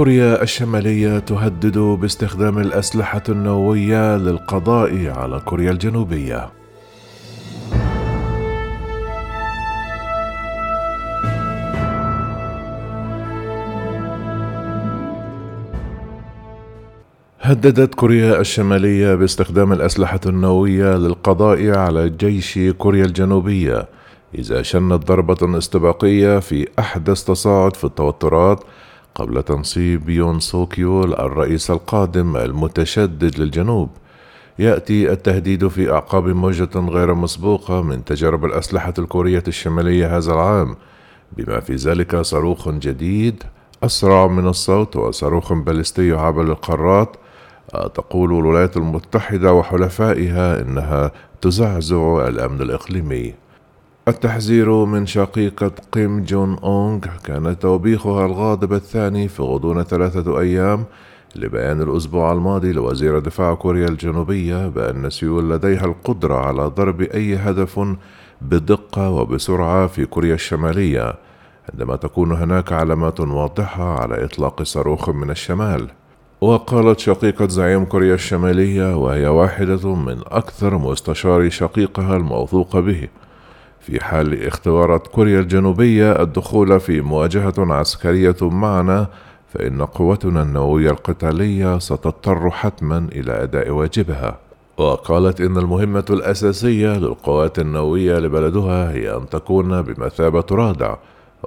كوريا الشمالية تهدد باستخدام الأسلحة النووية للقضاء على كوريا الجنوبية. هددت كوريا الشمالية باستخدام الأسلحة النووية للقضاء على جيش كوريا الجنوبية إذا شنت ضربة استباقية في أحدث تصاعد في التوترات قبل تنصيب يون سوكيول الرئيس القادم المتشدد للجنوب. يأتي التهديد في أعقاب موجة غير مسبوقة من تجارب الأسلحة الكورية الشمالية هذا العام بما في ذلك صاروخ جديد أسرع من الصوت وصاروخ باليستي عابر القارات. تقول الولايات المتحدة وحلفائها إنها تزعزع الأمن الإقليمي. التحذير من شقيقة كيم جونغ أون كان توبيخها الغاضب الثاني في غضون ثلاثة أيام لبيان الأسبوع الماضي لوزير دفاع كوريا الجنوبية بأن سيول لديها القدرة على ضرب أي هدف بدقة وبسرعة في كوريا الشمالية عندما تكون هناك علامات واضحة على إطلاق صاروخ من الشمال. وقالت شقيقة زعيم كوريا الشمالية وهي واحدة من أكثر مستشاري شقيقها الموثوق به. في حال اختبارات كوريا الجنوبية الدخول في مواجهة عسكرية معنا فإن قوتنا النووية القتالية ستضطر حتما إلى أداء واجبها. وقالت إن المهمة الأساسية للقوات النووية لبلدها هي أن تكون بمثابة رادع.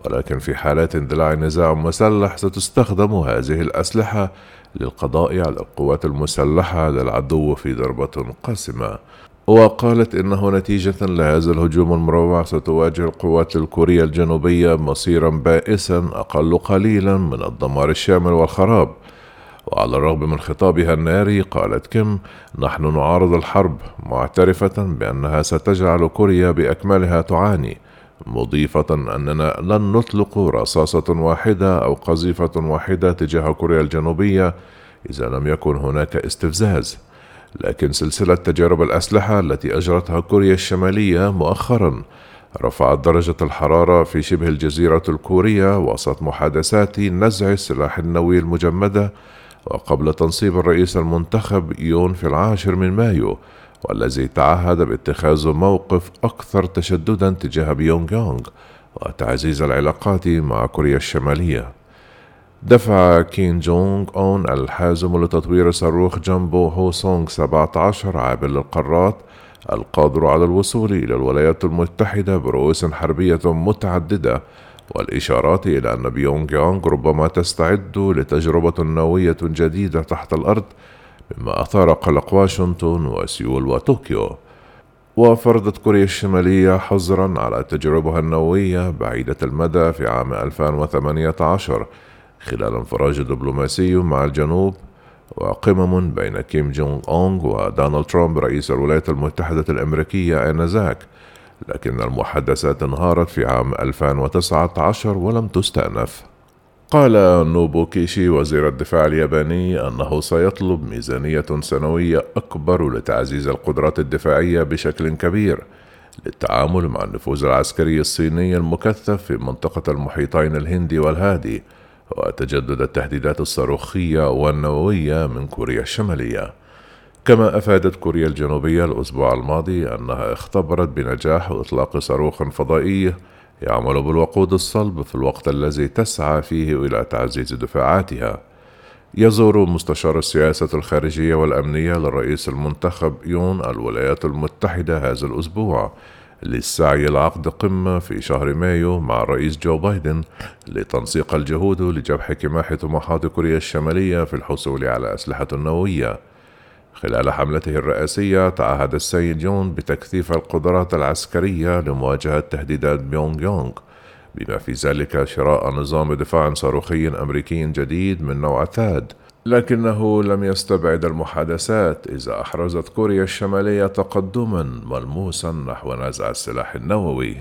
ولكن في حالات اندلاع نزاع مسلح ستستخدم هذه الأسلحة للقضاء على القوات المسلحة للعدو في ضربة قاسمة. وقالت إنه نتيجة لهذا الهجوم المروع ستواجه القوات الكورية الجنوبية مصيرا بائسا أقل قليلا من الدمار الشامل والخراب. وعلى الرغم من خطابها الناري قالت كيم نحن نعارض الحرب معترفة بأنها ستجعل كوريا بأكملها تعاني مضيفة أننا لن نطلق رصاصة واحدة أو قذيفة واحدة تجاه كوريا الجنوبية إذا لم يكن هناك استفزاز. لكن سلسلة تجارب الأسلحة التي أجرتها كوريا الشمالية مؤخرا رفعت درجة الحرارة في شبه الجزيرة الكورية وسط محادثات نزع السلاح النووي المجمدة وقبل تنصيب الرئيس المنتخب يون في العاشر من مايو والذي تعهد باتخاذ موقف أكثر تشددا تجاه بيونغ يونغ وتعزيز العلاقات مع كوريا الشمالية. دفع كين جونغ أون الحازم لتطوير صاروخ جامبو هو سونغ 17 عابر للقارات القادر على الوصول إلى الولايات المتحدة برؤوس حربية متعددة والإشارات إلى أن بيونغ يونغ ربما تستعد لتجربة نووية جديدة تحت الأرض مما أثار قلق واشنطن وسيول وطوكيو. وفرضت كوريا الشمالية حظرا على تجربها النووية بعيدة المدى في عام 2018 خلال انفراج دبلوماسي مع الجنوب وقمم بين كيم جونغ أونغ ودونالد ترامب رئيس الولايات المتحدة الأمريكية آنذاك. لكن المحادثات انهارت في عام 2019 ولم تستأنف. قال نوبو كيشي وزير الدفاع الياباني أنه سيطلب ميزانية سنوية أكبر لتعزيز القدرات الدفاعية بشكل كبير للتعامل مع النفوذ العسكري الصيني المكثف في منطقة المحيطين الهندي والهادي. وتجدد التهديدات الصاروخية والنووية من كوريا الشمالية. كما أفادت كوريا الجنوبية الأسبوع الماضي أنها اختبرت بنجاح إطلاق صاروخ فضائي يعمل بالوقود الصلب في الوقت الذي تسعى فيه إلى تعزيز دفاعاتها. يزور مستشار السياسة الخارجية والأمنية للرئيس المنتخب يون الولايات المتحدة هذا الأسبوع للسعي لعقد قمة في شهر مايو مع الرئيس جو بايدن لتنسيق الجهود لجبح كماح طموحات كوريا الشمالية في الحصول على أسلحة نووية. خلال حملته الرئاسية تعهد السيد جون بتكثيف القدرات العسكرية لمواجهة تهديدات بيونغ يونغ بما في ذلك شراء نظام دفاع صاروخي أمريكي جديد من نوع ثاد. لكنه لم يستبعد المحادثات إذا أحرزت كوريا الشمالية تقدما ملموسا نحو نزع السلاح النووي.